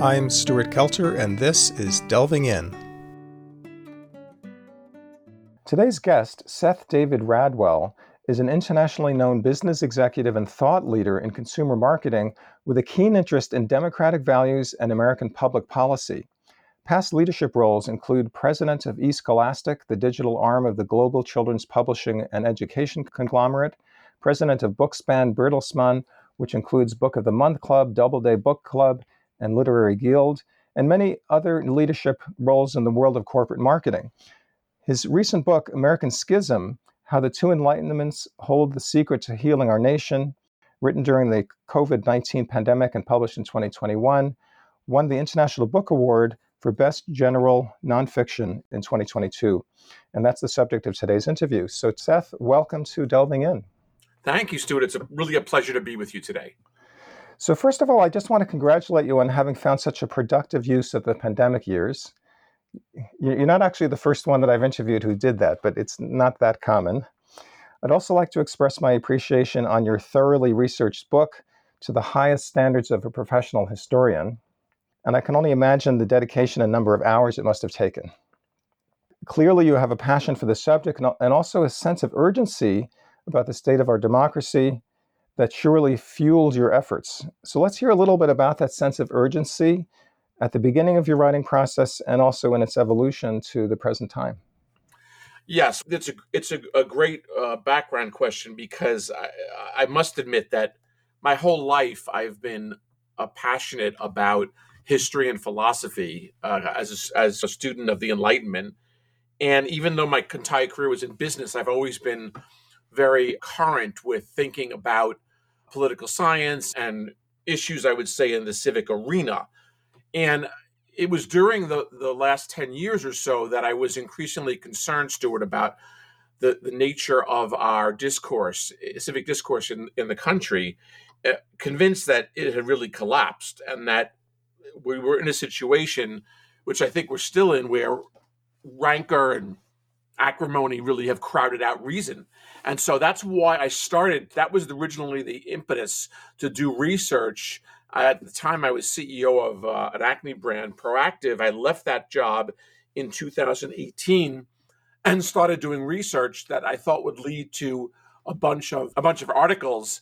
I'm Stuart Kelter, and this is Delving In. Today's guest, Seth David Radwell, is an internationally known business executive and thought leader in consumer marketing with a keen interest in democratic values and American public policy. Past leadership roles include president of eScholastic, the digital arm of the global children's publishing and education conglomerate, president of Bookspan Bertelsmann, which includes Book of the Month Club, Doubleday Book Club, and Literary Guild, and many other leadership roles in the world of corporate marketing. His recent book, American Schism How the Two Enlightenments Hold the Secret to Healing Our Nation, written during the COVID 19 pandemic and published in 2021, won the International Book Award for Best General Nonfiction in 2022. And that's the subject of today's interview. So, Seth, welcome to Delving In. Thank you, Stuart. It's a, really a pleasure to be with you today. So, first of all, I just want to congratulate you on having found such a productive use of the pandemic years. You're not actually the first one that I've interviewed who did that, but it's not that common. I'd also like to express my appreciation on your thoroughly researched book to the highest standards of a professional historian and I can only imagine the dedication and number of hours it must have taken. Clearly, you have a passion for the subject and also a sense of urgency about the state of our democracy that surely fueled your efforts. So let's hear a little bit about that sense of urgency at the beginning of your writing process and also in its evolution to the present time. Yes, it's a it's a, a great uh, background question because I, I, must admit that my whole life I've been uh, passionate about history and philosophy uh, as a, as a student of the Enlightenment. And even though my entire career was in business, I've always been very current with thinking about political science and issues, I would say, in the civic arena. And it was during the, the last 10 years or so that I was increasingly concerned, Stuart, about the, the nature of our discourse, civic discourse in, in the country, uh, convinced that it had really collapsed and that we were in a situation, which I think we're still in, where rancor and acrimony really have crowded out reason. And so that's why I started. That was originally the impetus to do research. At the time, I was CEO of uh, an acne brand, Proactiv. I left that job in 2018 and started doing research that I thought would lead to a bunch of a bunch of articles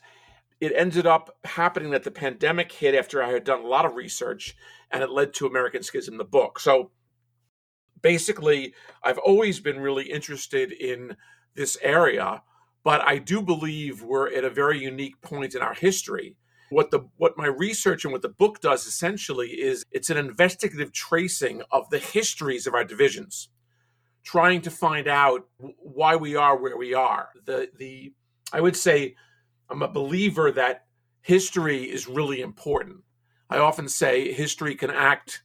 it ended up happening that the pandemic hit after I had done a lot of research, and it led to American Schism, the book. So basically, I've always been really interested in this area, but I do believe we're at a very unique point in our history. What the what my research and what the book does essentially is it's an investigative tracing of the histories of our divisions, trying to find out why we are where we are. The the I would say I'm a believer that history is really important. I often say history can act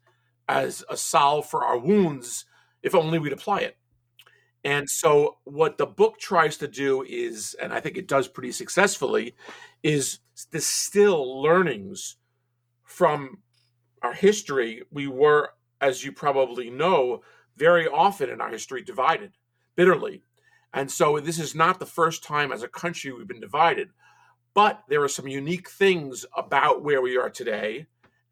as a salve for our wounds if only we'd apply it. And so, what the book tries to do is, and I think it does pretty successfully, is distill learnings from our history. We were, as you probably know, very often in our history divided bitterly. And so, this is not the first time as a country we've been divided. But there are some unique things about where we are today.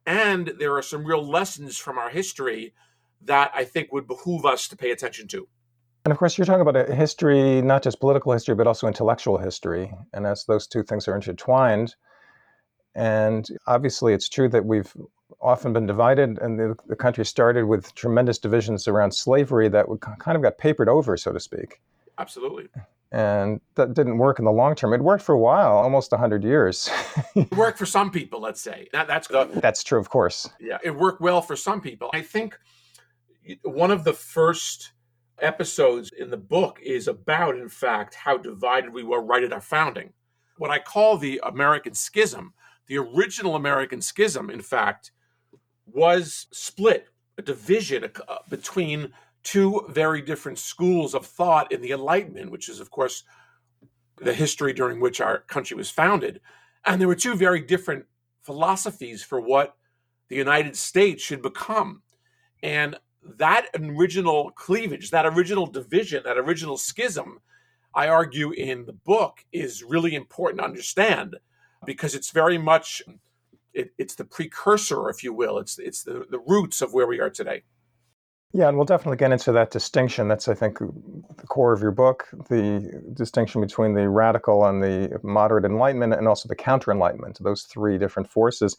And there are some real lessons from our history that I think would behoove us to pay attention to. And of course, you're talking about a history, not just political history, but also intellectual history. And as those two things are intertwined. And obviously, it's true that we've often been divided, and the, the country started with tremendous divisions around slavery that kind of got papered over, so to speak. Absolutely and that didn't work in the long term. It worked for a while, almost 100 years. it worked for some people, let's say. That, that's the, That's true, of course. Yeah, it worked well for some people. I think one of the first episodes in the book is about, in fact, how divided we were right at our founding. What I call the American Schism, the original American Schism, in fact, was split, a division uh, between two very different schools of thought in the Enlightenment, which is, of course, the history during which our country was founded. And there were two very different philosophies for what the United States should become. And that original cleavage, that original division, that original schism, I argue in the book is really important to understand because it's very much it, it's the precursor, if you will. It's it's the, the roots of where we are today. Yeah, and we'll definitely get into that distinction. That's, I think, the core of your book the distinction between the radical and the moderate Enlightenment, and also the counter Enlightenment, those three different forces.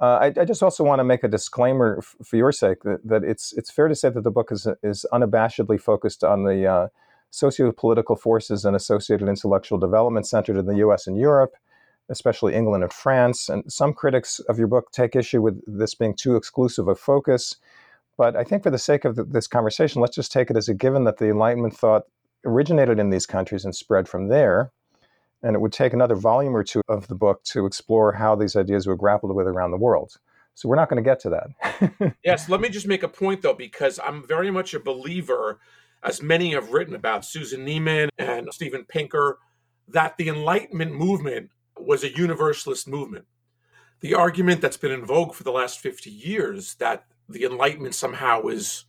Uh, I, I, just also want to make a disclaimer f- for your sake that, that, it's, it's fair to say that the book is, is unabashedly focused on the uh, socio political forces and associated intellectual development centered in the US and Europe, especially England and France. And some critics of your book take issue with this being too exclusive a focus. But I think for the sake of the, this conversation, let's just take it as a given that the Enlightenment thought originated in these countries and spread from there. And it would take another volume or two of the book to explore how these ideas were grappled with around the world. So we're not going to get to that. yes, let me just make a point though, because I'm very much a believer, as many have written about Susan Neiman and Steven Pinker, that the Enlightenment movement was a universalist movement. The argument that's been in vogue for the last 50 years that the Enlightenment somehow is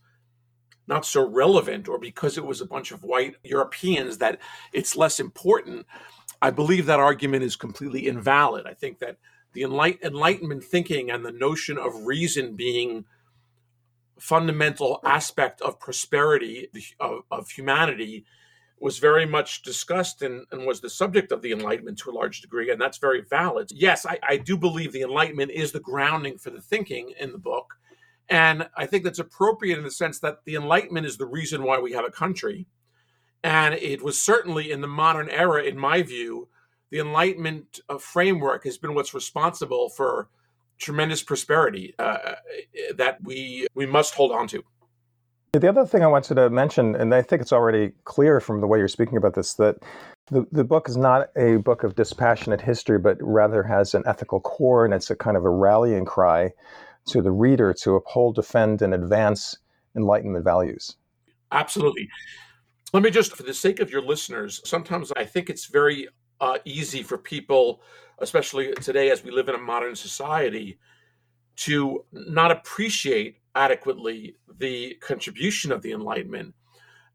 not so relevant, or because it was a bunch of white Europeans that it's less important, I believe that argument is completely invalid. I think that the Enlightenment thinking and the notion of reason being fundamental aspect of prosperity of, of humanity was very much discussed and, and, was the subject of the Enlightenment to a large degree, and that's very valid. Yes, I, I do believe the Enlightenment is the grounding for the thinking in the book. And I think that's appropriate in the sense that the Enlightenment is the reason why we have a country. And it was certainly in the modern era, in my view, the Enlightenment uh, framework has been what's responsible for tremendous prosperity uh, uh, that we we must hold on to. The other thing I wanted to mention, and I think it's already clear from the way you're speaking about this, that the, the book is not a book of dispassionate history, but rather has an ethical core, and it's a kind of a rallying cry to the reader to uphold, defend, and advance Enlightenment values. Absolutely. Let me just, for the sake of your listeners, sometimes I think it's very uh, easy for people, especially today as we live in a modern society, to not appreciate adequately the contribution of the Enlightenment.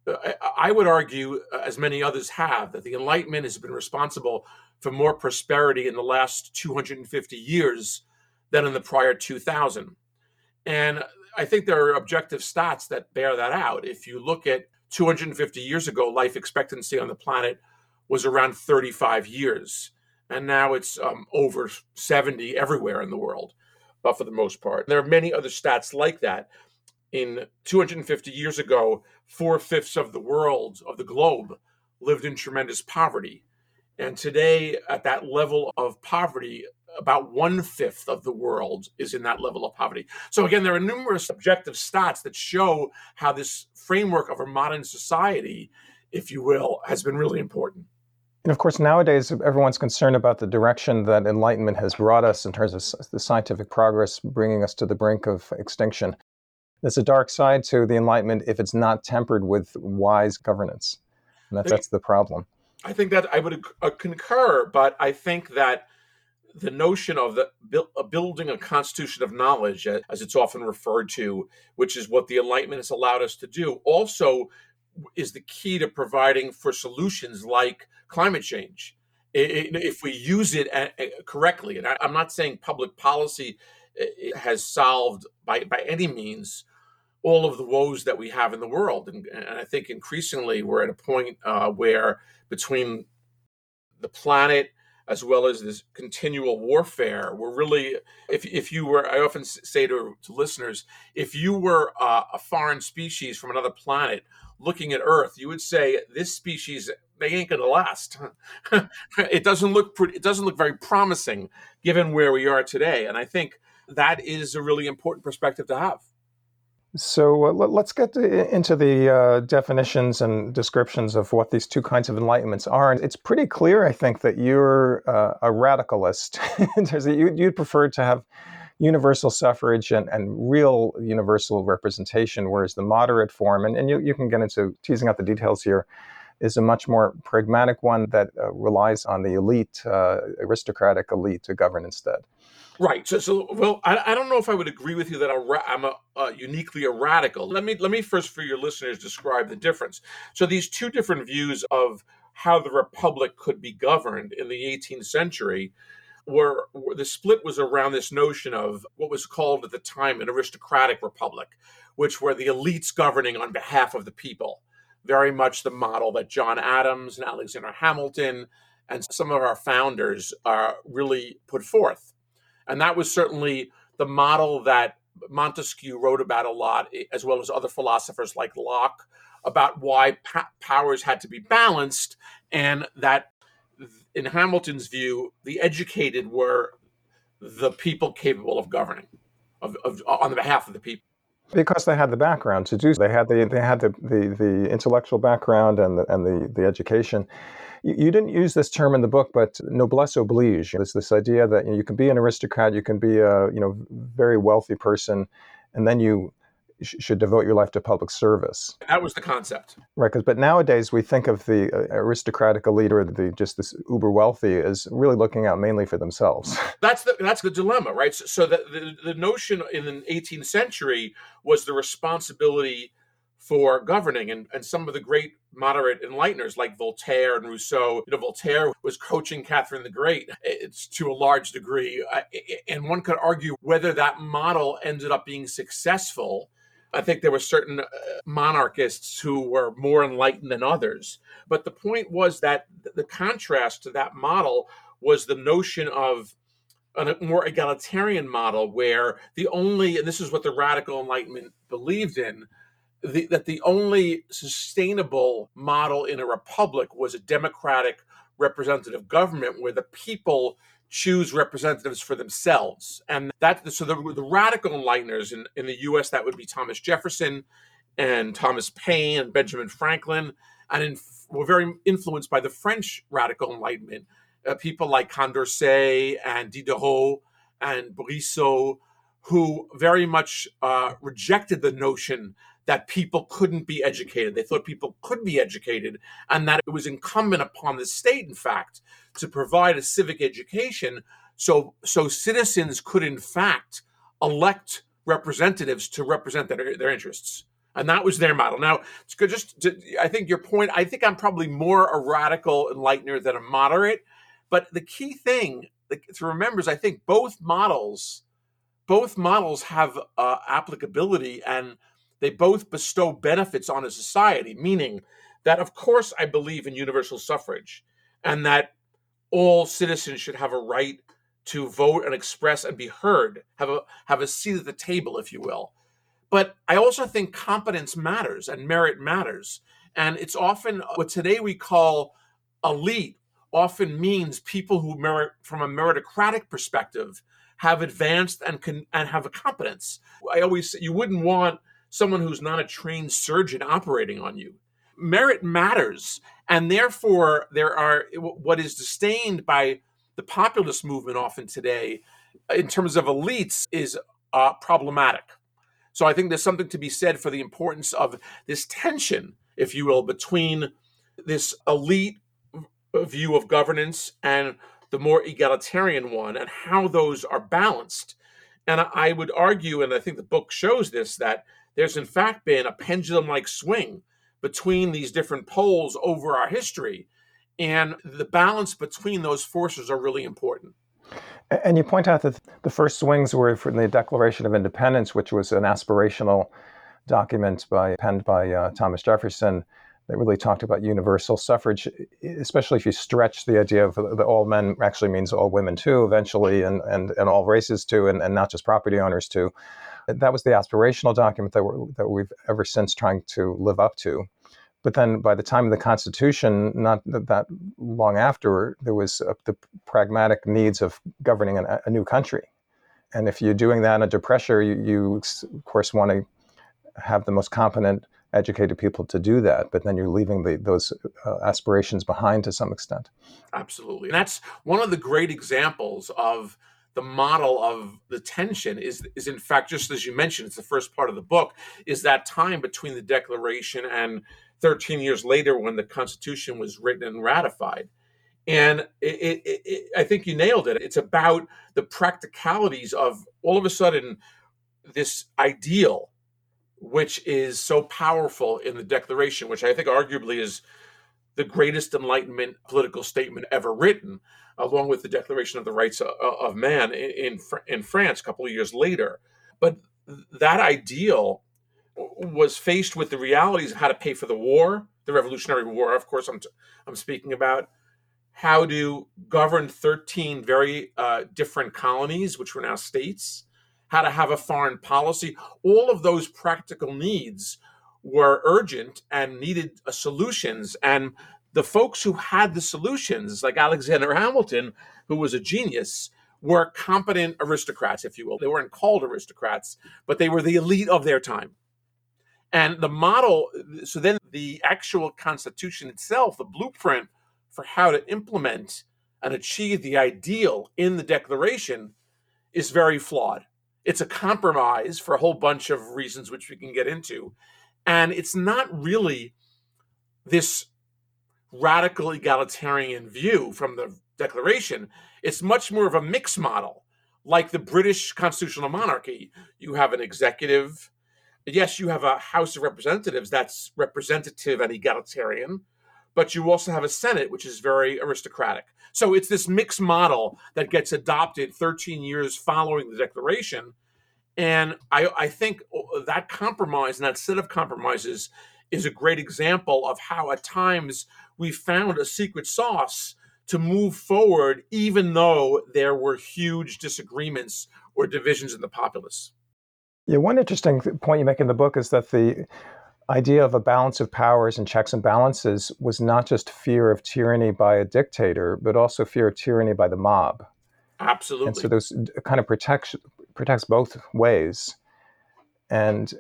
Uh, I would argue, uh, as many others have, that the Enlightenment has been responsible for more prosperity in the last 250 years than in the prior 2000. And I think there are objective stats that bear that out. If you look at 250 years ago, life expectancy on the planet was around 35 years. And now it's um, over 70 everywhere in the world, but for the most part. There are many other stats like that. In 250 years ago, four fifths of the world, of the globe, lived in tremendous poverty. And today, at that level of poverty, about one fifth of the world is in that level of poverty. So, again, there are numerous objective stats that show how this framework of our modern society, if you will, has been really important. And of course, nowadays, everyone's concerned about the direction that enlightenment has brought us in terms of the scientific progress bringing us to the brink of extinction. There's a dark side to the enlightenment if it's not tempered with wise governance. And that's, that's the problem. I think that I would uh, concur, but I think that the notion of the uh, building a constitution of knowledge, as it's often referred to, which is what the Enlightenment has allowed us to do, also is the key to providing for solutions like climate change. If we use it uh, uh, correctly, and I'm not saying public policy has solved by, by any means all of the woes that we have in the world. And, and I think increasingly we're at a point uh, where between the planet as well as this continual warfare. We're really, if, if you were, I often say to, to listeners, if you were uh, a foreign species from another planet looking at Earth, you would say this species they ain't to last. it doesn't look pretty, it doesn't look very promising given where we are today, and I think that is a really important perspective to have. So uh, let's get to, into the uh, definitions and descriptions of what these two kinds of enlightenments are. And it's pretty clear, I think, that you're uh, a radicalist. you, would prefer to have universal suffrage and, and real universal representation, whereas the moderate form, and, and you, you can get into teasing out the details here, is a much more pragmatic one that uh, relies on the elite, uh, aristocratic elite to govern instead. Right. So, so well, I, I don't know if I would agree with you that I'm a, uniquely a radical. Let me let me first, for your listeners, describe the difference. So, these two different views of how the republic could be governed in the 18th century were, were, the split was around this notion of what was called at the time an aristocratic republic, which were the elites governing on behalf of the people. Very much the model that John Adams and Alexander Hamilton and some of our founders uh, really put forth. And that was certainly the model that Montesquieu wrote about a lot, eh, as well as other philosophers like Locke, about why pa- powers had to be balanced, and that in Hamilton's view, the educated were the people capable of governing, of, of on the behalf of the people because they had the background to do so. They had the they had the, the, the intellectual background and the and the, the education. You, you, didn't use this term in the book, but noblesse oblige. It's this idea that you, know, you can be an aristocrat, you can be a you know very wealthy person, and then you should devote your life to public service. That was the concept, right? Because but nowadays we think of the uh, aristocratic elite or the just this uber wealthy as really looking out mainly for themselves. That's the that's the dilemma, right? So, so the, the the notion in the 18th century was the responsibility for governing, and and some of the great moderate enlighteners like Voltaire and Rousseau. You know, Voltaire was coaching Catherine the Great. It's to a large degree, and one could argue whether that model ended up being successful I think there were certain uh, monarchists who were more enlightened than others. But the point was that the contrast to that model was the notion of a more egalitarian model where the only, and this is what the radical enlightenment believed in, the, that the only sustainable model in a republic was a democratic representative government where the people choose representatives for themselves. And that so the, the radical enlighteners in, in the US, that would be Thomas Jefferson and Thomas Paine and Benjamin Franklin, and in, were very influenced by the French radical enlightenment. Uh, people like Condorcet and Diderot and Brissot, who very much uh, rejected the notion that people couldn't be educated. They thought people could be educated, and that it was incumbent upon the state, in fact, to provide a civic education so so citizens could in fact elect representatives to represent their, their interests and that was their model now it's good just to, i think your point i think i'm probably more a radical enlightener than a moderate but the key thing to remember is i think both models both models have uh, applicability and they both bestow benefits on a society meaning that of course i believe in universal suffrage and that all citizens should have a right to vote and express and be heard, have a have a seat at the table, if you will. But I also think competence matters and merit matters. And it's often uh, what today we call elite often means people who merit from a meritocratic perspective have advanced and can and have a competence. I always say you wouldn't want someone who's not a trained surgeon operating on you merit matters. And therefore, there are what is disdained by the populist movement often today in terms of elites is uh, problematic. So I think there's something to be said for the importance of this tension, if you will, between this elite view of governance and the more egalitarian one, and how those are balanced. And I would argue, and I think the book shows this, that there's in fact been a pendulum like swing between these different poles over our history. And the balance between those forces are really important. And you point out that the first swings were from the Declaration of Independence, which was an aspirational document by penned by uh, Thomas Jefferson that really talked about universal suffrage, especially if you stretch the idea of that all men actually means all women too, eventually, and, and, and all races too, and, and not just property owners too. That was the aspirational document that, we're, that we've ever since trying to live up to. But then by the time of the Constitution, not that long after, there was uh, the pragmatic needs of governing an, a new country. And if you're doing that under pressure, you, you of course want to have the most competent, educated people to do that. But then you're leaving the, those uh, aspirations behind to some extent. Absolutely. And that's one of the great examples of the model of the tension is is in fact just as you mentioned it's the first part of the book is that time between the declaration and 13 years later when the Constitution was written and ratified. And it, it, it, I think you nailed it. It's about the practicalities of all of a sudden this ideal, which is so powerful in the Declaration, which I think arguably is the greatest Enlightenment political statement ever written, along with the Declaration of the Rights of, Man in, in France a couple of years later. But that ideal was faced with the realities of how to pay for the war, the Revolutionary War, of course, I'm, t- I'm speaking about, how to govern 13 very uh, different colonies, which were now states, how to have a foreign policy. All of those practical needs were urgent and needed uh, solutions. And the folks who had the solutions, like Alexander Hamilton, who was a genius, were competent aristocrats, if you will. They weren't called aristocrats, but they were the elite of their time. And the model, so then the actual Constitution itself, the blueprint for how to implement and achieve the ideal in the Declaration is very flawed. It's a compromise for a whole bunch of reasons, which we can get into. And it's not really this radical egalitarian view from the Declaration. It's much more of a mixed model, like the British constitutional monarchy. You have an executive. Yes, you have a House of Representatives that's representative and egalitarian, but you also have a Senate, which is very aristocratic. So it's this mixed model that gets adopted 13 years following the Declaration. And I, I think uh, that compromise and that set of compromises is a great example of how at times we found a secret sauce to move forward, even though there were huge disagreements or divisions in the populace. Yeah, one interesting point you make in the book is that the idea of a balance of powers and checks and balances was not just fear of tyranny by a dictator, but also fear of tyranny by the mob. Absolutely. And so there's uh, kind of protection protects both ways. And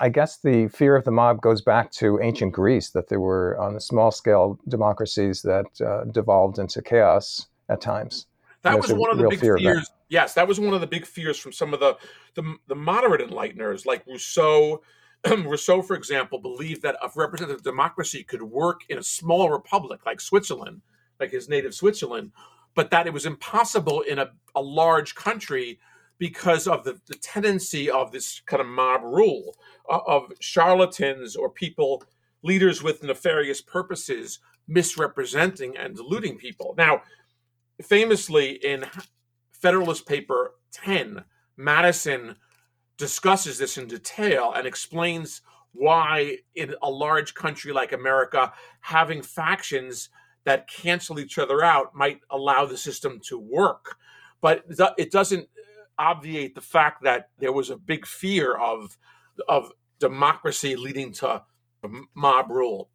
I guess the fear of the mob goes back to ancient Greece, that there were on a small scale democracies that uh, devolved into chaos at times. That was one of the big fears. Yes, that was one of the big fears from some of the the, the moderate enlighteners like Rousseau Rousseau, for example, believed that a representative democracy could work in a small republic like Switzerland, like his native Switzerland, but that it was impossible in a, a large country because of the, the, tendency of this kind of mob rule uh, of charlatans or people, leaders with nefarious purposes, misrepresenting and deluding people. Now, famously in Federalist Paper 10, Madison discusses this in detail and explains why in a large country like America, having factions that cancel each other out might allow the system to work. But it doesn't obviate the fact that there was a big fear of, of democracy leading to mob rule.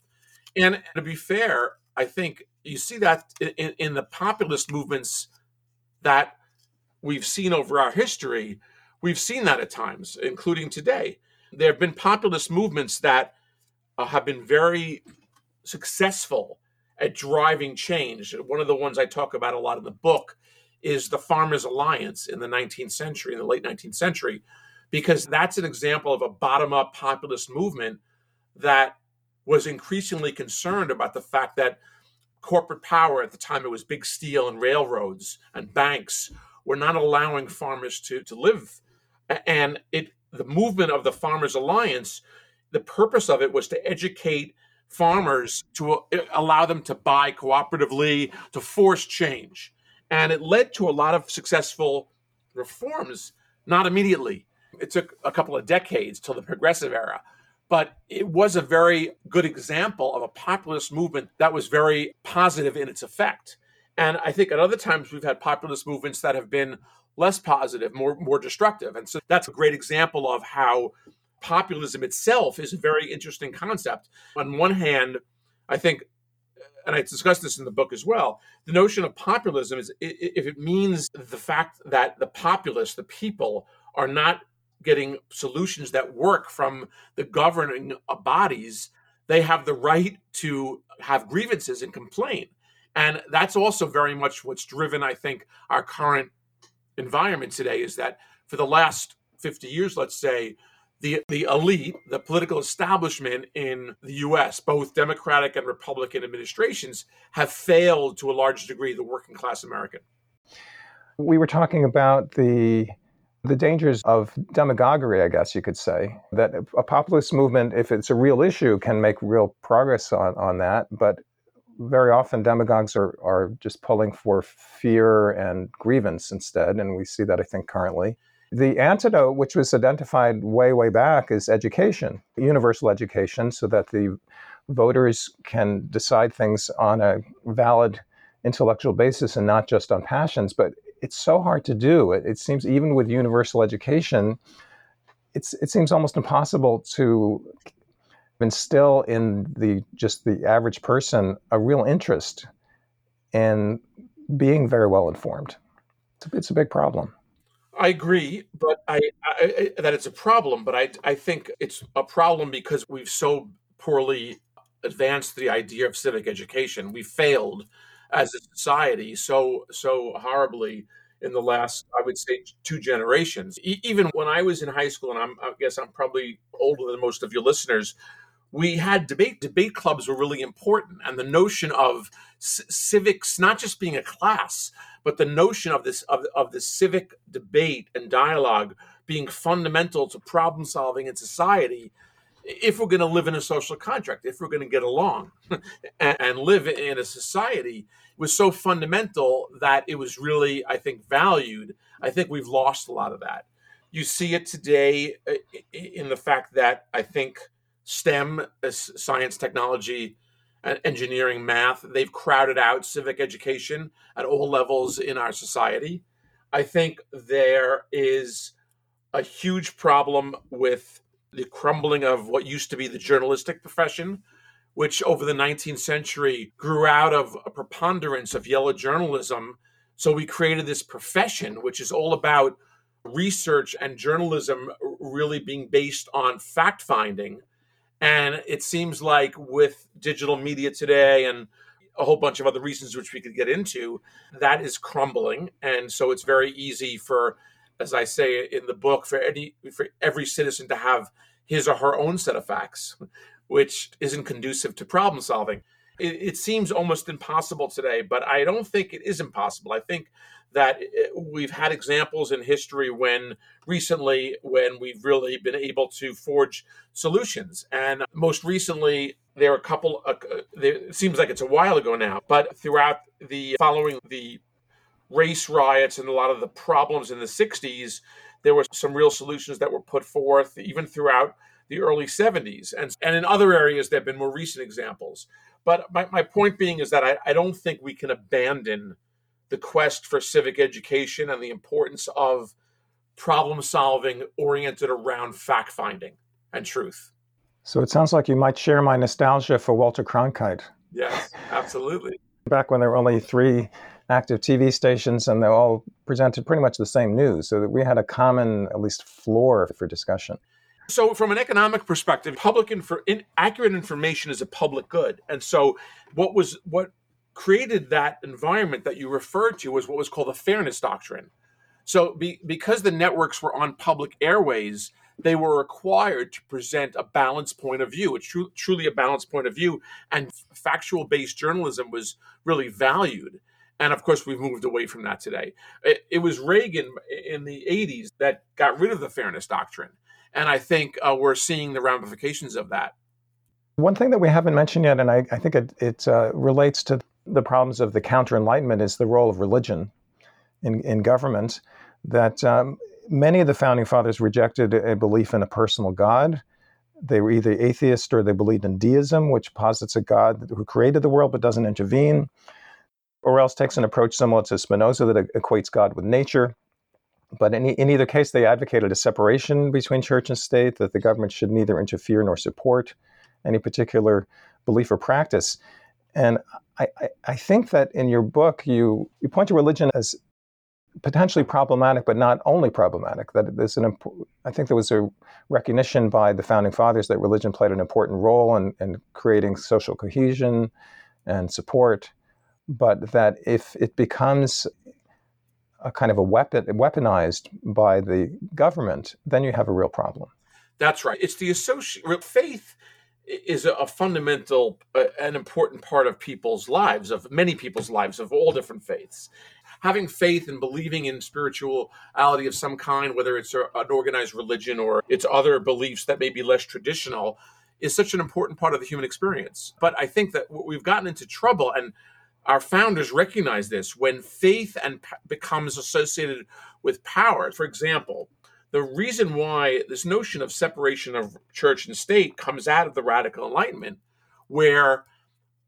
And to be fair, I think you see that in, in the populist movements that we've seen over our history We've seen that at times, including today. There have been populist movements that uh, have been very successful at driving change. One of the ones I talk about a lot in the book is the Farmers Alliance in the 19th century, in the late 19th century, because that's an example of a bottom up populist movement that was increasingly concerned about the fact that corporate power at the time it was big steel and railroads and banks were not allowing farmers to, to live and it the movement of the Farmers Alliance, the purpose of it was to educate farmers to uh, allow them to buy cooperatively, to force change. And it led to a lot of successful reforms, not immediately. It took a couple of decades till the progressive era, but it was a very good example of a populist movement that was very positive in its effect. And I think at other times we've had populist movements that have been less positive, more more destructive. And so that's a great example of how populism itself is a very interesting concept. On one hand, I think and I discuss this in the book as well. The notion of populism is if it means the fact that the populace, the people, are not getting solutions that work from the governing uh, bodies, they have the right to have grievances and complain. And that's also very much what's driven, I think, our current environment today is that for the last 50 years, let's say, the, the elite, the political establishment in the US, both Democratic and Republican administrations, have failed to a large degree the working class American. We were talking about the the dangers of demagoguery, I guess you could say, that a populist movement, if it's a real issue, can make real progress on, on that. But very often demagogues are, are just pulling for fear and grievance instead. And we see that, I think, currently. The antidote, which was identified way, way back, is education, universal education, so that the voters can decide things on a valid intellectual basis and not just on passions. But it's so hard to do. It, it seems even with universal education, it's, it seems almost impossible to instill in the just the average person a real interest in being very well informed. It's a, it's a big problem. I agree, but I, I, that it's a problem. But I I think it's a problem because we've so poorly advanced the idea of civic education. We failed as a society so so horribly in the last I would say two generations. E- even when I was in high school, and I'm, I guess I'm probably older than most of your listeners we had debate debate clubs were really important and the notion of c- civics not just being a class but the notion of this of, of the civic debate and dialogue being fundamental to problem solving in society if we're going to live in a social contract if we're going to get along and, and live in a society was so fundamental that it was really i think valued. I think we've lost a lot of that. You see it today uh, in the fact that i think STEM, uh, science, technology, engineering, math, they've crowded out civic education at all levels in our society. I think there is a huge problem with the crumbling of what used to be the journalistic profession, which over the 19th century grew out of a preponderance of yellow journalism. So we created this profession, which is all about research and journalism really being based on fact finding and it seems like with digital media today and a whole bunch of other reasons which we could get into, that is crumbling. And so it's very easy for, as I say in the book, for any for every citizen to have his or her own set of facts, which isn't conducive to problem solving. It, it seems almost impossible today, but I don't think it is impossible. I think that eh, we've had examples in history when recently when we've really been able to forge solutions. And most recently there are a couple uh, there, it seems like it's a while ago now but throughout the following the race riots and a lot of the problems in the 60s there were some real solutions that were put forth even throughout the early 70s and, and in other areas there have been more recent examples. But my, my point being is that I, I don't think we can abandon the quest for civic education and the importance of problem solving oriented around fact finding and truth. So it sounds like you might share my nostalgia for Walter Cronkite. Yes, absolutely. Back when there were only three active TV stations and they all presented pretty much the same news, so that we had a common, at least, floor for discussion. So, from an economic perspective, public info, in, accurate information is a public good, and so what was what created that environment that you referred to was what was called the fairness doctrine. So, be, because the networks were on public airways, they were required to present a balanced point of view, a tru- truly a balanced point of view, and factual based journalism was really valued. And of course, we've moved away from that today. It, it, was Reagan in the 80s that got rid of the fairness doctrine. And I think uh, we're seeing the ramifications of that. One thing that we haven't mentioned yet, and I, I think it, it uh, relates to the problems of the counter enlightenment is the role of religion in, in government. That um, many of the founding fathers rejected a belief in a personal God. They were either atheist or they believed in deism, which posits a God who created the world but doesn't intervene, or else takes an approach similar to Spinoza that equates God with nature. But in, in either case, they advocated a separation between church and state, that the government should neither interfere nor support any particular belief or practice. And I, I, think that in your book, you, you point to religion as potentially problematic, but not only problematic. That there's an I think there was a recognition by the founding fathers that religion played an important role in, in creating social cohesion and support, but that if it becomes a kind of a weapon weaponized by the government, then you have a real problem. That's right. It's the associate faith is a, fundamental uh, an important part of people's lives of many people's lives of all different faiths having faith and believing in spirituality of some kind whether it's a, an organized religion or it's other beliefs that may be less traditional is such an important part of the human experience. But I think that we've gotten into trouble, and our founders recognize this when faith and becomes associated with power. For example, the reason why this notion of separation of church and state comes out of the radical enlightenment where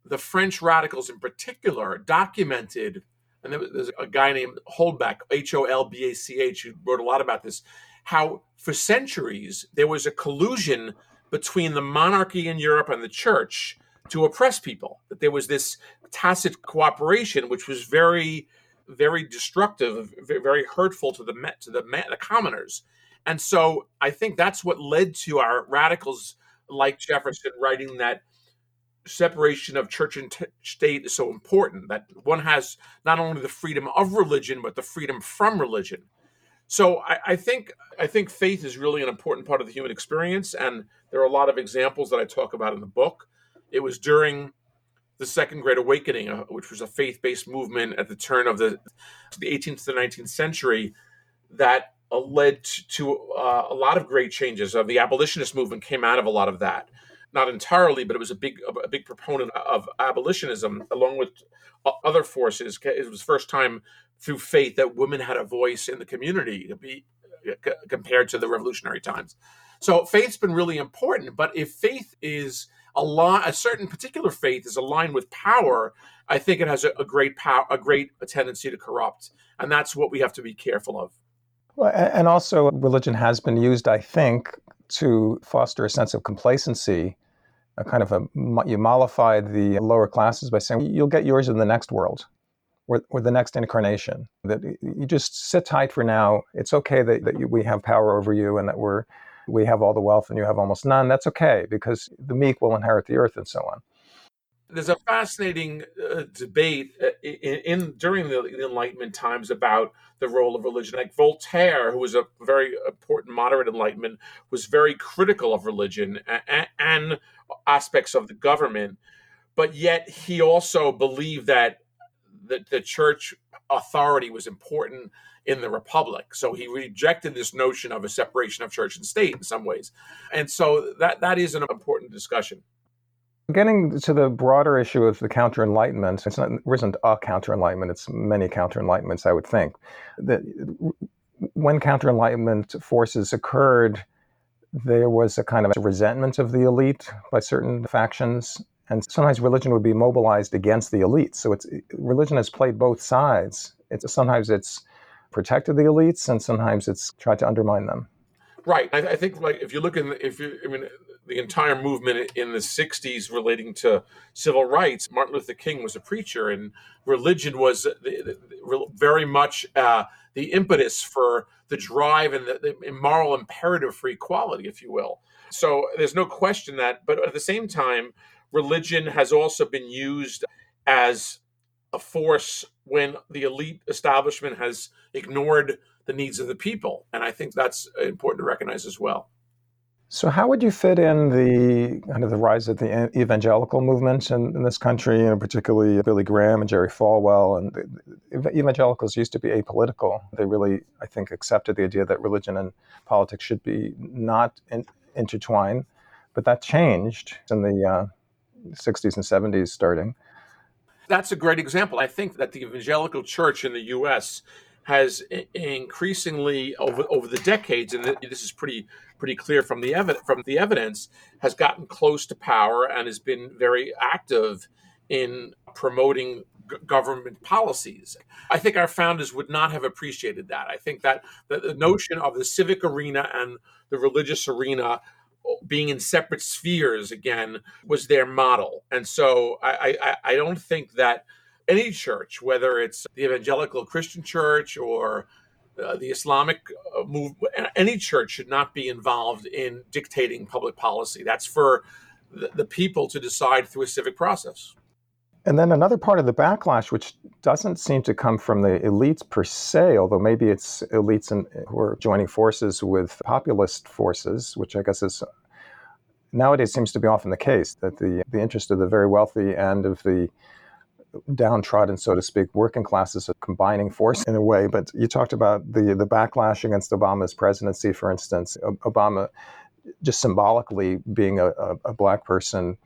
the french radicals in particular documented and there's a guy named holbach h-o-l-b-a-c-h who wrote a lot about this how for centuries there was a collusion between the monarchy in europe and the church to oppress people that there was this tacit cooperation which was very very destructive, very hurtful to the to the, the commoners. And so I think that's what led to our radicals like Jefferson writing that separation of church and t- state is so important that one has not only the freedom of religion but the freedom from religion. So I, I, think I think faith is really an important part of the human experience, and there are a lot of examples that I talk about in the book. It was during the Second Great Awakening, uh, which was a faith-based movement at the turn of the, the 18th to the 19th century, that uh, led to uh, a lot of great changes. Uh, the abolitionist movement came out of a lot of that, not entirely, but it was a big a big proponent of abolitionism, along with other forces. It was first time through faith that women had a voice in the community to be uh, compared to the revolutionary times. So faith's been really important, but if faith is a certain particular faith is aligned with power, I think it has a, a great power, a great tendency to corrupt, and that's what we have to be careful of. Well, and also, religion has been used, I think, to foster a sense of complacency. A kind of a you mollify the lower classes by saying you'll get yours in the next world, or, or the next incarnation. That you just sit tight for now. It's okay that, that you, we have power over you, and that we're we have all the wealth and you have almost none, that's okay because the meek will inherit the earth and so on. There's a fascinating uh, debate uh, in, in, during the Enlightenment times about the role of religion. Like Voltaire, who was a very important moderate Enlightenment, was very critical of religion and, and aspects of the government, but yet he also believed that the, the church authority was important in the republic. So he rejected this notion of a separation of church and state in some ways. And so that that is an important discussion. Getting to the broader issue of the counter enlightenment, it's not, there isn't a counter enlightenment, it's many counter enlightenments, I would think. That when counter enlightenment forces occurred, there was a kind of a resentment of the elite by certain factions and sometimes religion would be mobilized against the elite. So it's religion has played both sides. It's sometimes it's protected the elites, and sometimes it's tried to undermine them. Right. I, I think like if you look in, the, if you, I mean, the entire movement in the '60s relating to civil rights, Martin Luther King was a preacher, and religion was the, the, very much uh, the impetus for the drive and the, the moral imperative for equality, if you will. So there's no question that, but at the same time, religion has also been used as a force when the elite establishment has ignored the needs of the people. And I think that's important to recognize as well. So, how would you fit in the kind of the rise of the evangelical movement in, in this country, you know, particularly Billy Graham and Jerry Falwell? And the, evangelicals used to be apolitical. They really, I think, accepted the idea that religion and politics should be not in, intertwined. But that changed in the uh, 60s and 70s, starting. That's a great example. I think that the evangelical church in the U.S. has increasingly over over the decades, and this is pretty pretty clear from the evidence from the evidence, has gotten close to power and has been very active in promoting government policies. I think our founders would not have appreciated that. I think that the notion of the civic arena and the religious arena being in separate spheres again was their model. And so I, I, I don't think that any church, whether it's the evangelical Christian church or uh, the Islamic uh, movement, any church should not be involved in dictating public policy. That's for the, the people to decide through a civic process. And then another part of the backlash, which doesn't seem to come from the elites per se, although maybe it's elites in, who are joining forces with populist forces, which I guess is nowadays seems to be often the case that the, the interest of the very wealthy and of the downtrodden, so to speak, working classes are combining force in a way. But you talked about the, the backlash against Obama's presidency, for instance. Obama just symbolically being a, a, a black person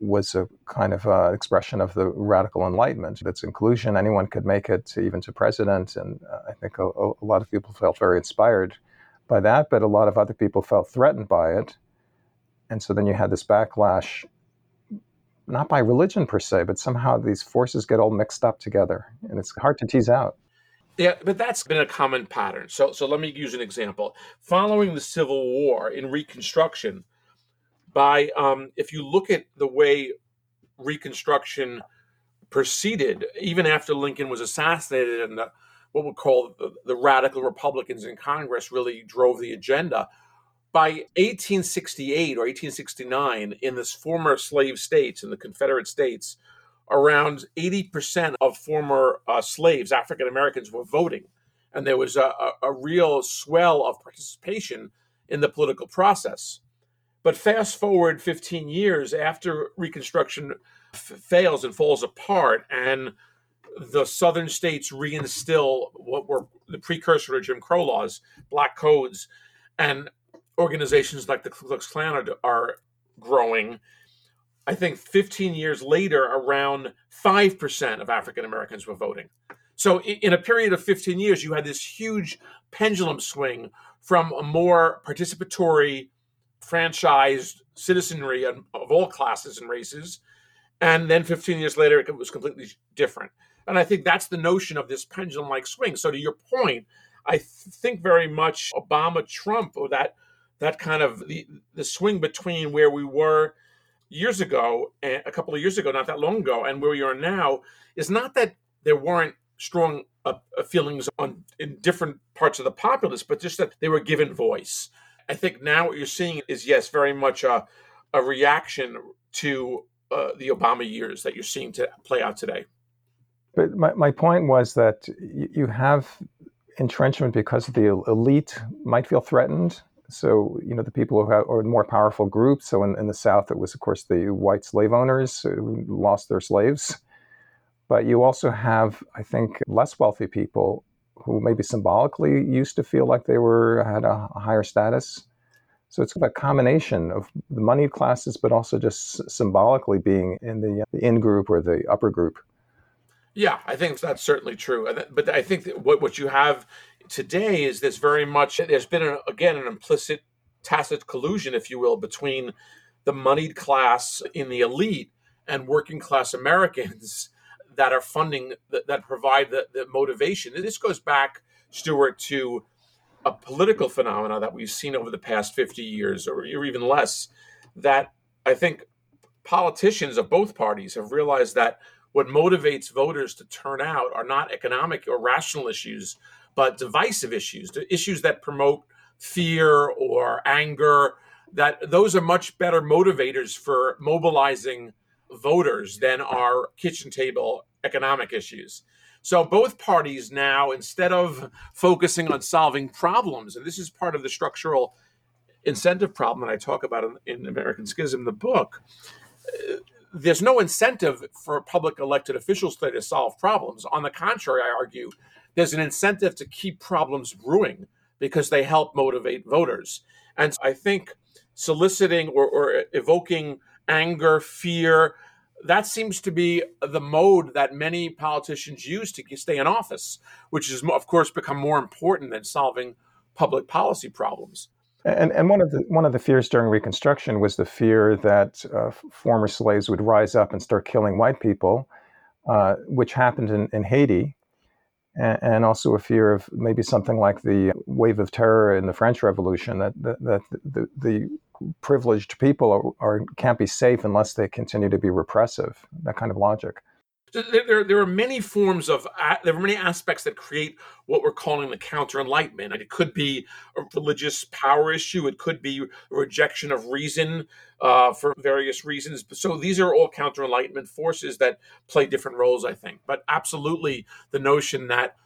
was a kind of uh, expression of the radical enlightenment. That's inclusion. Anyone could make it, even to president. And uh, I think a, a, lot of people felt very inspired by that, but a lot of other people felt threatened by it. And so then you had this backlash, not by religion per se, but somehow these forces get all mixed up together, and it's hard to tease out. Yeah, but that's been a common pattern. So, so let me use an example. Following the Civil War in Reconstruction, by um, if you look at the way Reconstruction proceeded, even after Lincoln was assassinated and the, what we call the, the radical Republicans in Congress really drove the agenda. By 1868 or 1869, in this former slave states, in the Confederate States, around 80% of former uh, slaves, African Americans, were voting. And there was a, a, a real swell of participation in the political process. But fast forward 15 years after Reconstruction f- fails and falls apart, and the southern states reinstill what were the precursor to Jim Crow laws, black codes, and organizations like the Ku Klux Klan are, are growing. I think 15 years later, around 5% of African Americans were voting. So, in a period of 15 years, you had this huge pendulum swing from a more participatory franchised citizenry of all classes and races. And then 15 years later, it was completely different. And I think that's the notion of this pendulum like swing. So, to your point, I th- think very much Obama Trump or that that kind of the, the swing between where we were years ago, and a couple of years ago, not that long ago, and where we are now is not that there weren't strong uh, feelings on in different parts of the populace, but just that they were given voice. I think now what you're seeing is, yes, very much a, a reaction to uh, the Obama years that you're seeing to play out today. But my, my point was that you have entrenchment because the elite might feel threatened. So, you know, the people who have, are more powerful groups. So, in, in the South, it was, of course, the white slave owners who lost their slaves. But you also have, I think, less wealthy people who maybe symbolically used to feel like they were had a, higher status. So it's a combination of the moneyed classes, but also just symbolically being in the, the in group or the upper group. Yeah, I think that's certainly true. But I think what, what you have today is this very much, there's been, a, again, an implicit tacit collusion, if you will, between the moneyed class in the elite and working class Americans that are funding that, that provide the, the motivation. And this goes back, Stuart, to a political phenomena that we've seen over the past 50 years or, or even less that I think politicians of both parties have realized that what motivates voters to turn out are not economic or rational issues, but divisive issues, issues that promote fear or anger, that those are much better motivators for mobilizing voters than our kitchen table economic issues. So both parties now, instead of focusing on solving problems, and this is part of the structural incentive problem that I talk about in, in American Schism, the book, there's no incentive for public elected officials to solve problems. On the contrary, I argue, there's an incentive to keep problems brewing because they help motivate voters. And I think soliciting or, or evoking anger, fear, that seems to be the mode that many politicians use to stay in office, which has, of course, become more important than solving public policy problems. And, and one of the one of the fears during Reconstruction was the fear that uh, former slaves would rise up and start killing white people, uh, which happened in, in Haiti, and, and, also a fear of maybe something like the wave of terror in the French Revolution that that, that the, the privileged people are, are, can't be safe unless they continue to be repressive. That kind of logic. There, there are many forms of there are many aspects that create what we're calling the counter enlightenment. It could be a religious power issue. It could be rejection of reason uh, for various reasons. So these are all counter enlightenment forces that play different roles, I think. But absolutely, the notion that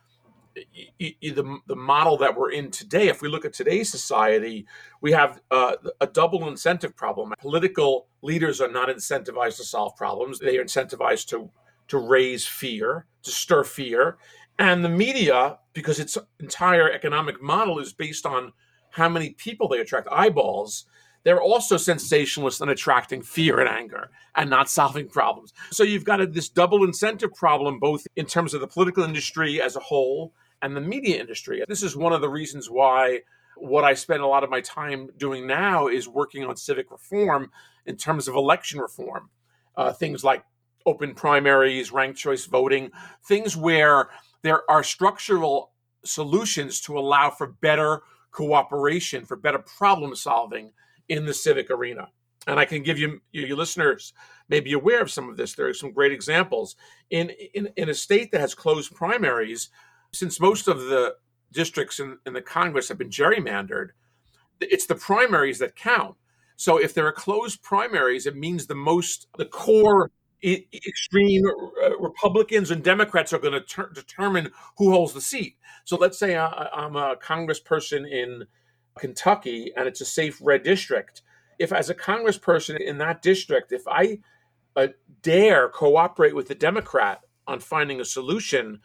the, the model that we're in today, if we look at today's society, we have uh, a double incentive problem. Political leaders are not incentivized to solve problems; they are incentivized to to raise fear, to stir fear, and the media, because its entire economic model is based on how many people they attract, eyeballs. they're also sensationalist and attracting fear and anger and not solving problems. So you've got a, this double incentive problem, both in terms of the political industry as a whole and the media industry. This is one of the reasons why what I spend a lot of my time doing now is working on civic reform in terms of election reform. Uh, things like open primaries, ranked choice voting, things where there are structural solutions to allow for better cooperation, for better problem solving in the civic arena. And I can give you, your listeners may be aware of some of this. There are some great examples. In, in, in a state that has closed primaries, since most of the districts in, in the Congress have been gerrymandered, it's the primaries that count. So if there are closed primaries, it means the most, the core extreme uh, Republicans and Democrats are going to ter- determine who holds the seat. So let's say I, I'm a congressperson in Kentucky and it's a safe red district. If, as a congressperson in that district, if I uh, dare cooperate with the Democrat on finding a solution,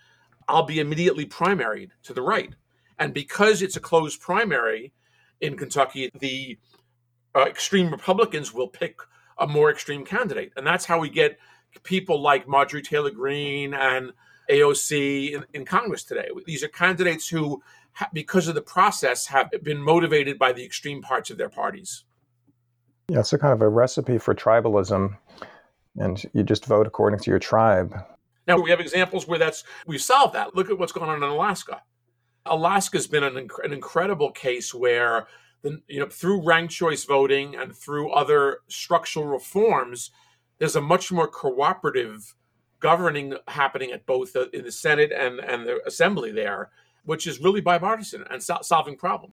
I'll be immediately primaried to the right. And because it's a closed primary in Kentucky, the uh, extreme Republicans will pick a more extreme candidate. And that's how we get people like Marjorie Taylor Greene and AOC in, in Congress today. These are candidates who, because of the process, have been motivated by the extreme parts of their parties. Yeah, it's a kind of a recipe for tribalism, and you just vote according to your tribe. Now we have examples where that's we've solved that. Look at what's going on in Alaska. Alaska's been an, inc- an incredible case where the, you know through ranked choice voting and through other structural reforms, there's a much more cooperative governing happening at both the, in the Senate and, and the Assembly there, which is really bipartisan and so- solving problems.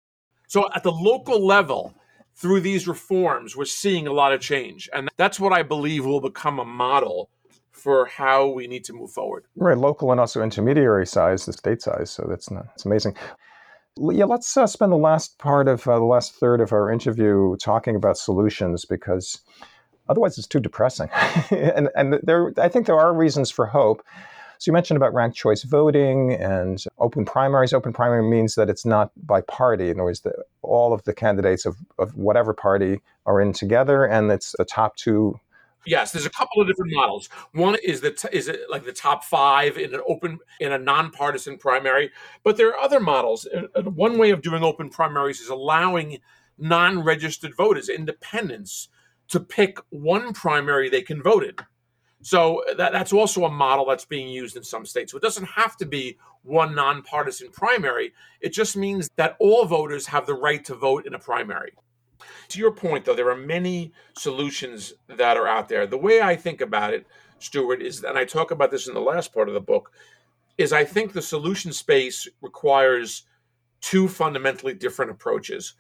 So at the local level, through these reforms, we're seeing a lot of change. And that's what I believe will become a model for how we need to move forward. Right, local and also intermediary size, the state size. So that's not, it's amazing. Yeah, let's uh, spend the last part of uh, the last third of our interview talking about solutions because Otherwise, it's too depressing. and and there, I think there are reasons for hope. So you mentioned about ranked choice voting and open primaries. Open primary means that it's not by party. In other words, that all of the candidates of, of whatever party are in together, and it's the top two. Yes, there's a couple of different models. One is that is it like the top five in an open in a nonpartisan primary, but there are other models. One way of doing open primaries is allowing non-registered voters, independents, to pick one primary they can vote in. So uh, that, that's also a model that's being used in some states. So it doesn't have to be one nonpartisan primary. It just means that all voters have the right to vote in a primary. To your point, though, there are many solutions that are out there. The way I think about it, Stuart, is, and I talk about this in the last part of the book, is I think the solution space requires two fundamentally different approaches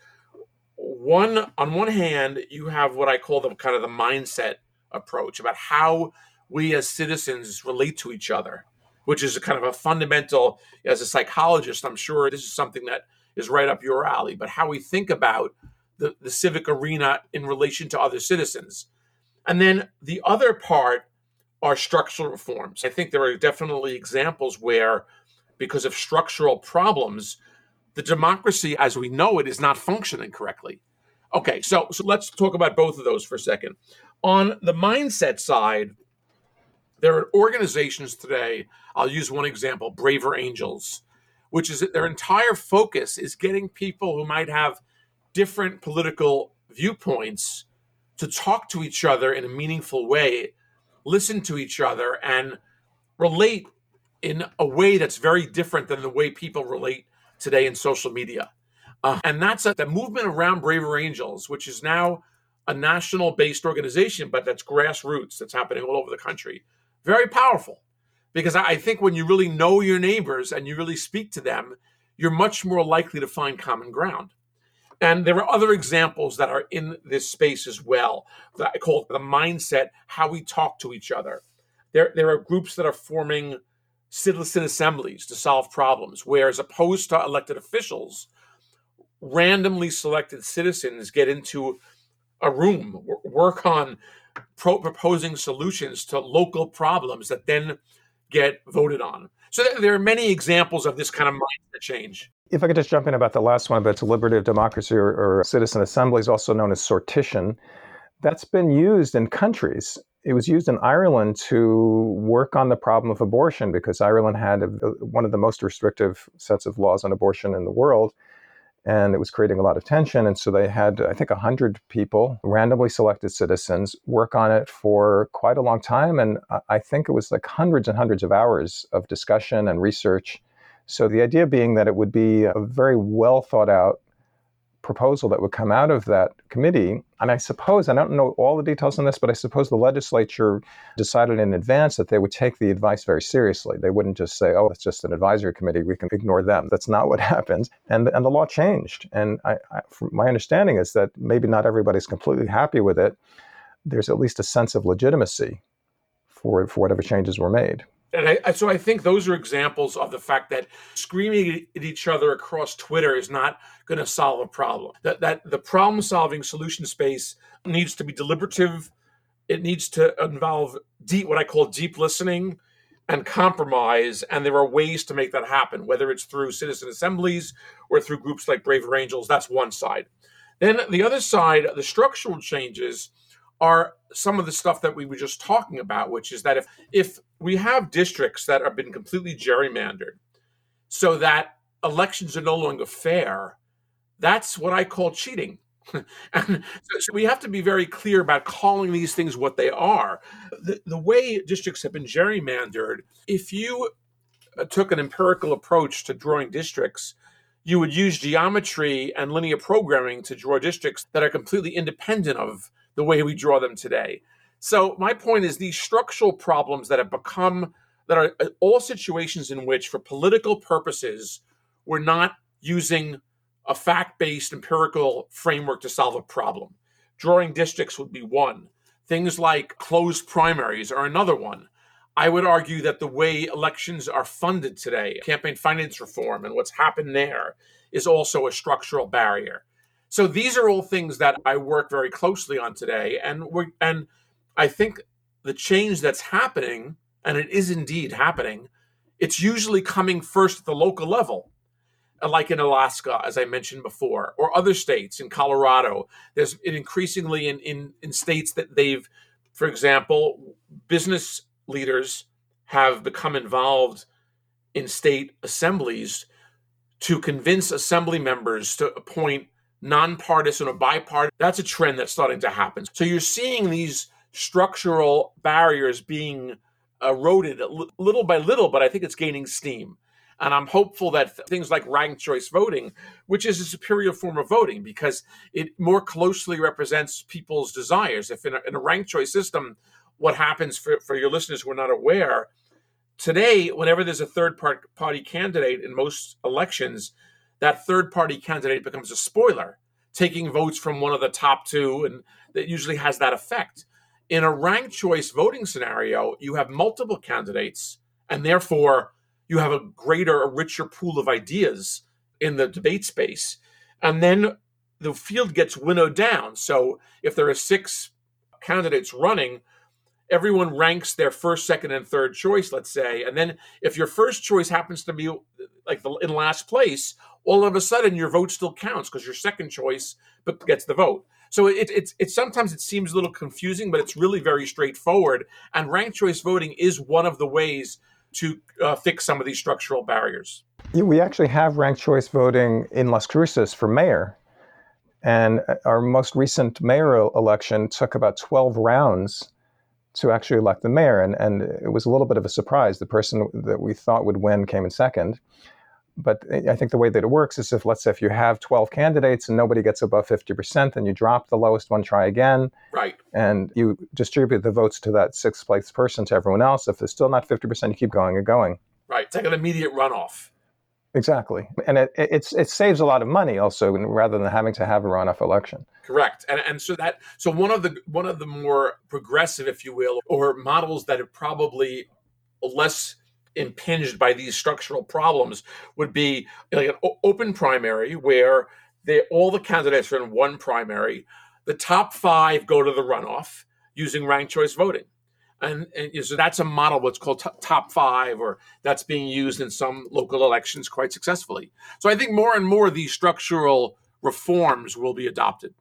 one on one hand you have what i call the kind of the mindset approach about how we as citizens relate to each other which is a kind of a fundamental as a psychologist i'm sure this is something that is right up your alley but how we think about the, the civic arena in relation to other citizens and then the other part are structural reforms i think there are definitely examples where because of structural problems the democracy as we know it is not functioning correctly. Okay, so so let's talk about both of those for a second. On the mindset side, there are organizations today. I'll use one example, Braver Angels, which is that their entire focus is getting people who might have different political viewpoints to talk to each other in a meaningful way, listen to each other, and relate in a way that's very different than the way people relate today in social media. Uh, and that's a, the movement around Braver Angels, which is now a national based organization, but that's grassroots, that's happening all over the country. Very powerful because I think when you really know your neighbors and you really speak to them, you're much more likely to find common ground. And there are other examples that are in this space as well that I call the mindset, how we talk to each other. There, there are groups that are forming citizen assemblies to solve problems, where as opposed to elected officials, randomly selected citizens get into a room, work on pro- proposing solutions to local problems that then get voted on. So there are many examples of this kind of mindset change. If I could just jump in about the last one about deliberative democracy or, or citizen assemblies, also known as sortition, that's been used in countries. It was used in Ireland to work on the problem of abortion because Ireland had a, one of the most restrictive sets of laws on abortion in the world and it was creating a lot of tension. And so they had, I think, 100 people, randomly selected citizens, work on it for quite a long time. And I think it was like hundreds and hundreds of hours of discussion and research. So the idea being that it would be a very well thought out proposal that would come out of that committee. And I suppose, I don't know all the details on this, but I suppose the legislature decided in advance that they would take the advice very seriously. They wouldn't just say, oh, it's just an advisory committee, we can ignore them. That's not what happens. And, and the law changed. And I, I, my understanding is that maybe not everybody's completely happy with it. There's at least a sense of legitimacy for, for whatever changes were made. And I, so I think those are examples of the fact that screaming at each other across Twitter is not going to solve a problem. That that the problem solving solution space needs to be deliberative. It needs to involve deep what I call deep listening and compromise. And there are ways to make that happen, whether it's through citizen assemblies or through groups like Braver Angels. That's one side. Then the other side, the structural changes are some of the stuff that we were just talking about, which is that if if we have districts that have been completely gerrymandered, so that elections are no longer fair, that's what I call cheating. and so, so, we have to be very clear about calling these things what they are. The, the way districts have been gerrymandered, if you uh, took an empirical approach to drawing districts, you would use geometry and linear programming to draw districts that are completely independent of the way we draw them today. So my point is these structural problems that have become that are uh, all situations in which for political purposes we're not using a fact-based empirical framework to solve a problem. Drawing districts would be one. Things like closed primaries are another one. I would argue that the way elections are funded today, campaign finance reform and what's happened there is also a structural barrier. So these are all things that I work very closely on today, and we and I think the change that's happening, and it is indeed happening, it's usually coming first at the local level, uh, like in Alaska, as I mentioned before, or other states in Colorado. There's increasingly in, in, in states that they've, for example, business leaders have become involved in state assemblies to convince assembly members to appoint nonpartisan or bipartisan. That's a trend that's starting to happen. So you're seeing these structural barriers being eroded little by little, but I think it's gaining steam. And I'm hopeful that th- things like ranked choice voting, which is a superior form of voting because it more closely represents people's desires. If in a, in a ranked choice system, what happens for, for your listeners who are not aware, today, whenever there's a third party candidate in most elections, that third party candidate becomes a spoiler, taking votes from one of the top two, and that usually has that effect. In a ranked choice voting scenario, you have multiple candidates, and therefore you have a greater, a richer pool of ideas in the debate space. And then the field gets winnowed down. So if there are six candidates running, everyone ranks their first, second, and third choice, let's say. And then if your first choice happens to be like the, in last place, all of a sudden your vote still counts because your second choice gets the vote. So it, it's it's sometimes it seems a little confusing, but it's really very straightforward. And ranked choice voting is one of the ways to uh, fix some of these structural barriers. We actually have ranked choice voting in Las Cruces for mayor. And uh, our most recent mayoral election took about 12 rounds to actually elect the mayor. And, and it was a little bit of a surprise. The person that we thought would win came in second but I think the way that it works is if, let's say, if you have 12 candidates and nobody gets above 50%, then you drop the lowest one, try again. Right. And you distribute the votes to that sixth place person to everyone else. If there's still not 50%, you keep going and going. Right. It's like an immediate runoff. Exactly. And it, it, it saves a lot of money also rather than having to have a runoff election. Correct. And, and so that, so one of the, one of the more progressive, if you will, or models that are probably less impinged by these structural problems would be like an open primary where they, all the candidates are in one primary. The top five go to the runoff using ranked choice voting. And, and, so that's a model what's called t- top five or that's being used in some local elections quite successfully so i think more and more these structural reforms will be adopted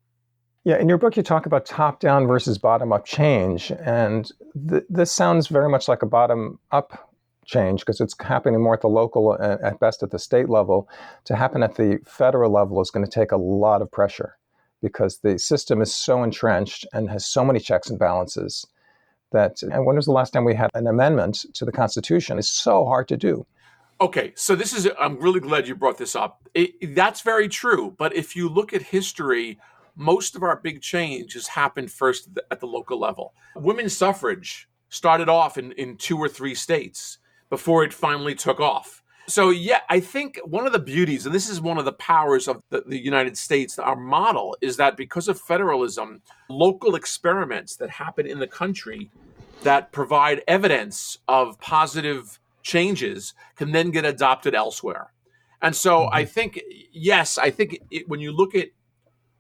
yeah in your book you talk about top down versus bottom up change and th- this sounds very much like a bottom up change because it's happening more at the local and at best at the state level. To happen at the federal level is going to take a lot of pressure because the system is so entrenched and has so many checks and balances that and when was the last time we had an amendment to the constitution? It's so hard to do. Okay so this is i'm really glad you brought this up. It, that's very true but if you look at history most of our big change has happened first at the local level. Women's suffrage started off in, in two or three states before it finally took off so yeah i think one of the beauties and this is one of the powers of the, the, united states our model is that because of federalism local experiments that happen in the country that provide evidence of positive changes can then get adopted elsewhere and so mm-hmm. i think yes i think it, when you look at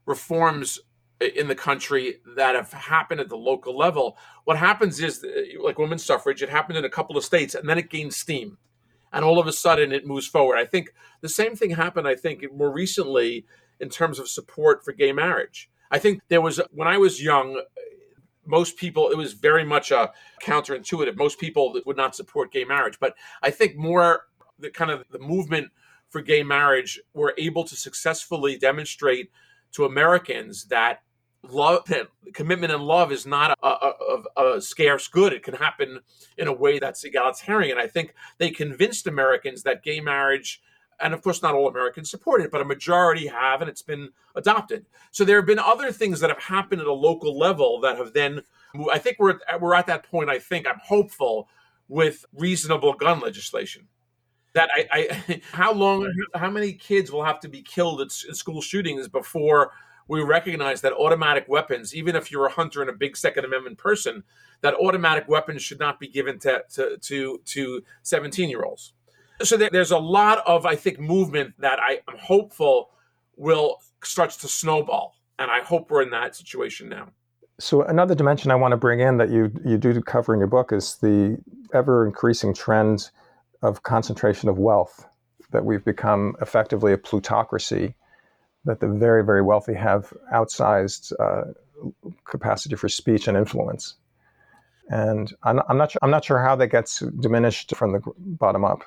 reforms in the country that have happened at the local level what happens is uh, like women's suffrage it happened in a couple of states and then it gained steam and all of a sudden it moves forward. I think the same thing happened, I think, more recently in terms of support for gay marriage. I think there was, when I was young, uh, most people, it was very much a counterintuitive. Most people would not support gay marriage. But I think more the kind of the movement for gay marriage were able to successfully demonstrate to Americans that love commitment and love is not a, a, a, scarce good. It can happen in a way that's egalitarian. I think they convinced americans that gay marriage and of course not all americans support it but a majority have and it's been adopted. So there have been other things that have happened at a local level that have then i think we're at, we're at that point i think i'm hopeful with reasonable gun legislation. That I, I how long how many kids will have to be killed at, at school shootings before we recognize that automatic weapons, even if you're a hunter and a big Second Amendment person, that automatic weapons should not be given to to to, to 17 year olds. So there's a lot of I think movement that I am hopeful will starts to snowball, and I hope we're in that situation now. So another dimension I want to bring in that you you do cover in your book is the ever increasing trend of concentration of wealth that we've become effectively a plutocracy that the very, very wealthy have outsized uh, capacity for speech and influence. And I'm, I'm, not sure, I'm not sure how that gets diminished from the bottom up.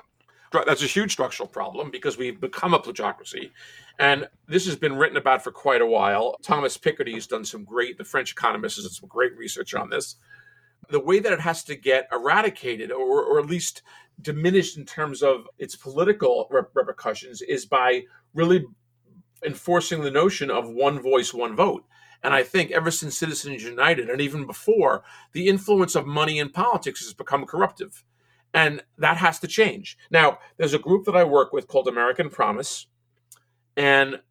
That's a huge structural problem because we've become a plutocracy. And this has been written about for quite a while. Thomas Piketty has done some great, the French economist has done some great research on this. The way that it has to get eradicated or, or at least diminished in terms of its political repercussions is by really enforcing the notion of one voice, one vote. And I think ever since Citizens United and even before, the influence of money in politics has become corruptive. And that has to change. Now, there's a group that I work with called American Promise, and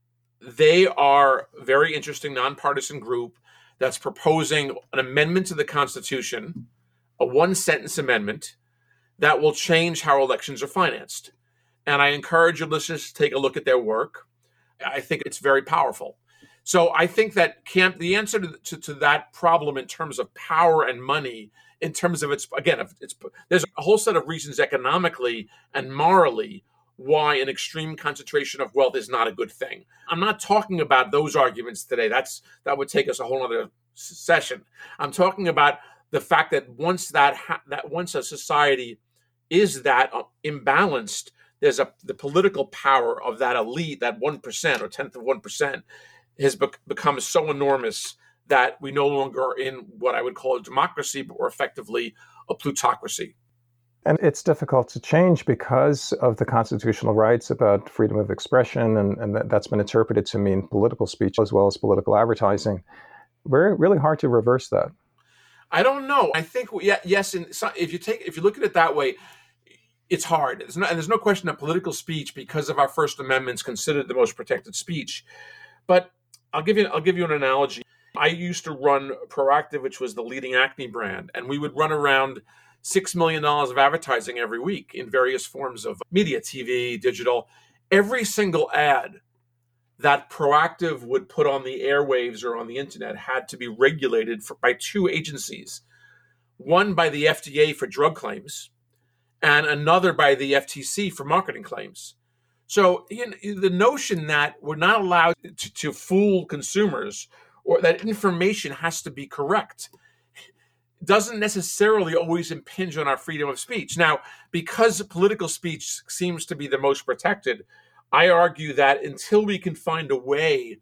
they are a very interesting nonpartisan group that's proposing an amendment to the Constitution, a one sentence amendment that will change how elections are financed. And I encourage your listeners to take a look at their work. I think it's very powerful. So I think that camp the answer to, to, to, that problem in terms of power and money, in terms of its again, it's there's a whole set of reasons economically and morally why an extreme concentration of wealth is not a good thing. I'm not talking about those arguments today. That's that would take us a whole other session. I'm talking about the fact that once that ha- that once a society is that uh, imbalanced, there's a the political power of that elite, that one percent or tenth of one percent, has be- become so enormous that we no longer are in what I would call a democracy, but we're effectively a plutocracy. And it's difficult to change because of the constitutional rights about freedom of expression, and, and that, has been interpreted to mean political speech as well as political advertising. Very, really hard to reverse that. I don't know. I think yeah, yes. if you take if you look at it that way, it's hard. There's no, and there's no question that political speech, because of our First Amendment, is considered the most protected speech. But I'll give you I'll give you an analogy. I used to run Proactiv, which was the leading acne brand, and we would run around six million dollars of advertising every week in various forms of media, TV, digital. Every single ad that Proactiv would put on the airwaves or on the internet had to be regulated for, by two agencies one by the FDA for drug claims and another by the FTC for marketing claims. So you know, the notion that we're not allowed to, to fool consumers or that information has to be correct doesn't necessarily always impinge on our freedom of speech. Now, because political speech seems to be the most protected, I argue that until we can find a way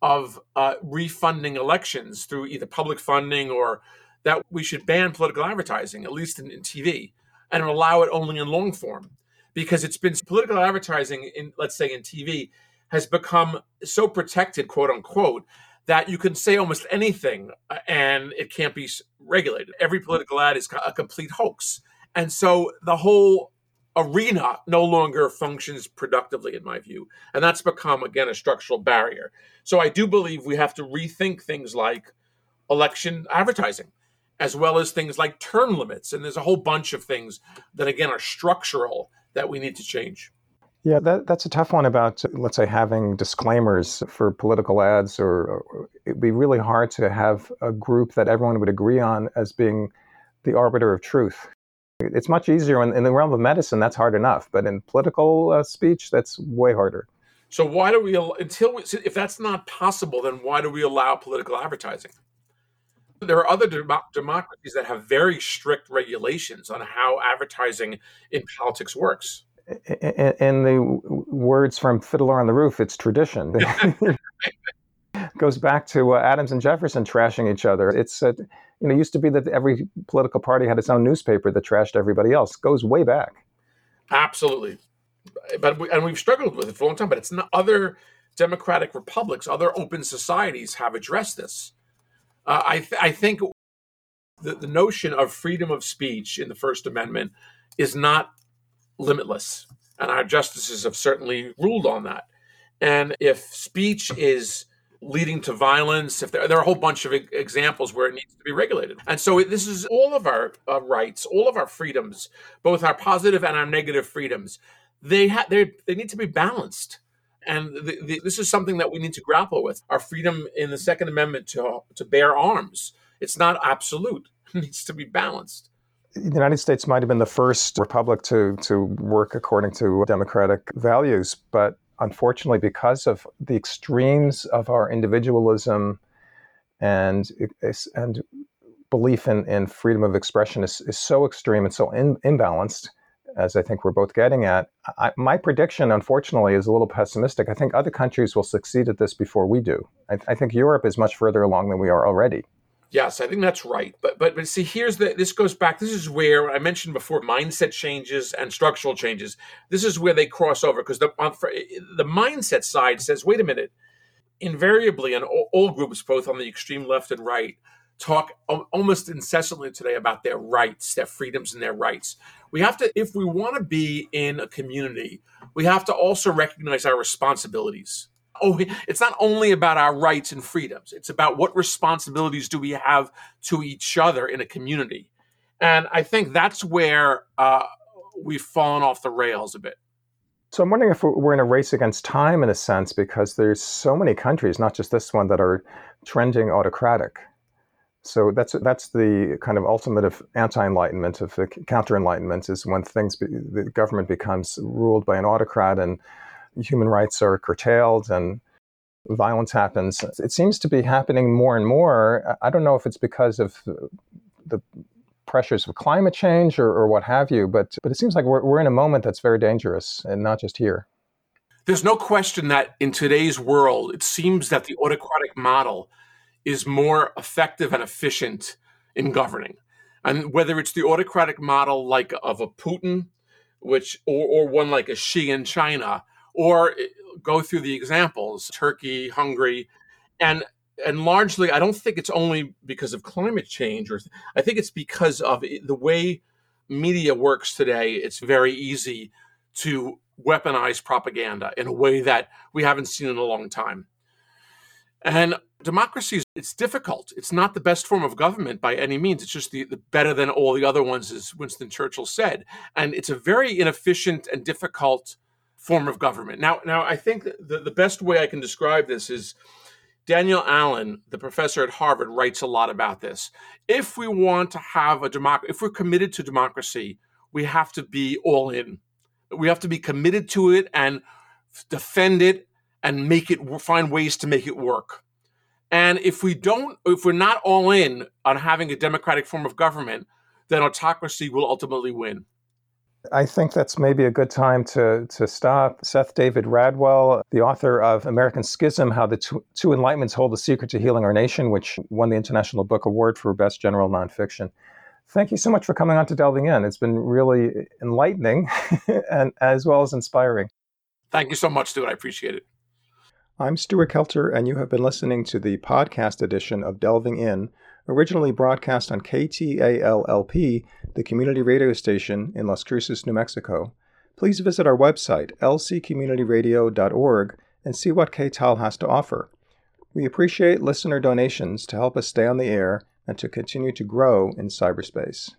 of uh, refunding elections through either public funding or that we should ban political advertising, at least in, in TV, and allow it only in long form. Because it's been political advertising in, let's say, in TV has become so protected, quote unquote, that you can say almost anything uh, and it can't be regulated. Every political ad is a complete hoax. And so the whole arena no longer functions productively, in my view. And that's become, again, a structural barrier. So I do believe we have to rethink things like election advertising, as well as things like term limits. And there's a whole bunch of things that, again, are structural that we need to change. Yeah, that, that's a tough one about, let's say, having disclaimers for political ads, or, or, it'd be really hard to have a group that everyone would agree on as being the arbiter of truth. It's much easier in, in the realm of medicine, that's hard enough, but in political uh, speech, that's way harder. So, why do we, until we, if that's not possible, then why do we allow political advertising? There are other dem- democracies that have very strict regulations on how advertising in politics works in the words from Fiddler on the Roof, it's tradition. Goes back to uh, Adams and Jefferson trashing each other. It's uh, you know used to be that every political party had its own newspaper that trashed everybody else. Goes way back. Absolutely, but we, and we've struggled with it for a long time. But it's not other democratic republics, other open societies have addressed this. Uh, I th- I think the, the notion of freedom of speech in the First Amendment is not limitless. And our justices have certainly ruled on that. And if speech is leading to violence, if there, there are a whole bunch of examples where it needs to be regulated. And so this is all of our uh, rights, all of our freedoms, both our positive and our negative freedoms. They ha- they they need to be balanced. And the, the, this is something that we need to grapple with. Our freedom in the Second Amendment to to bear arms. It's not absolute. It needs to be balanced the United States might have been the first republic to, to work according to democratic values, but unfortunately, because of the extremes of our individualism and, and belief in, in freedom of expression is, is so extreme and so in, imbalanced, as I think we're both getting at. I, my prediction, unfortunately, is a little pessimistic. I think other countries will succeed at this before we do. I, I think Europe is much further along than we are already. Yes, I think that's right. But but but see, here's the this goes back. This is where I mentioned before mindset changes and structural changes. This is where they cross over because the the mindset side says, wait a minute. Invariably, and all, all groups, both on the extreme left and right, talk almost incessantly today about their rights, their freedoms, and their rights. We have to, if we want to be in a community, we have to also recognize our responsibilities oh, it's not only about our rights and freedoms. It's about what responsibilities do we have to each other in a community. And I think that's where uh, we've fallen off the rails a bit. So I'm wondering if we're in a race against time in a sense because there's so many countries, not just this one, that are trending autocratic. So that's that's the kind of ultimate of anti-enlightenment, of the counter-enlightenment, is when things be, the government becomes ruled by an autocrat and human rights are curtailed and violence happens. It seems to be happening more and more. I don't know if it's because of the pressures of climate change or, or what have you, but, but it seems like we're, we're in a moment that's very dangerous and not just here. There's no question that in today's world, it seems that the autocratic model is more effective and efficient in governing. And whether it's the autocratic model like of a Putin, which or, or one like a Xi in China, or eh, go through the examples Turkey, Hungary, and and largely I don't think it's only because of climate change or I think it's because of the way media works today. It's very easy to weaponize propaganda in a way that we haven't seen in a long time. And democracy is it's difficult. It's not the best form of government by any means. It's just the, the better than all the other ones, as Winston Churchill said. And it's a very inefficient and difficult form of government. Now, now I think the, the best way I can describe this is Danielle Allen, the professor at Harvard, writes a lot about this. If we want to have a democracy, if we're committed to democracy, we have to be all in. We have to be committed to it and defend it and make it find ways to make it work. And if we don't, if we're not all in on having a democratic form of government, then autocracy will ultimately win. I think that's maybe a good time to, to stop. Seth David Radwell, the author of American Schism How the Two, Two Enlightenments Hold the Secret to Healing Our Nation, which won the International Book Award for Best General Nonfiction. Thank you so much for coming on to Delving In. It's been really enlightening and as well as inspiring. Thank you so much, Stuart. I appreciate it. I'm Stuart Kelter, and you have been listening to the podcast edition of Delving In, originally broadcast on KTALLP, the community radio station in Las Cruces, New Mexico. Please visit our website, lccommunityradio.org, and see what KTAL has to offer. We appreciate listener donations to help us stay on the air and to continue to grow in cyberspace.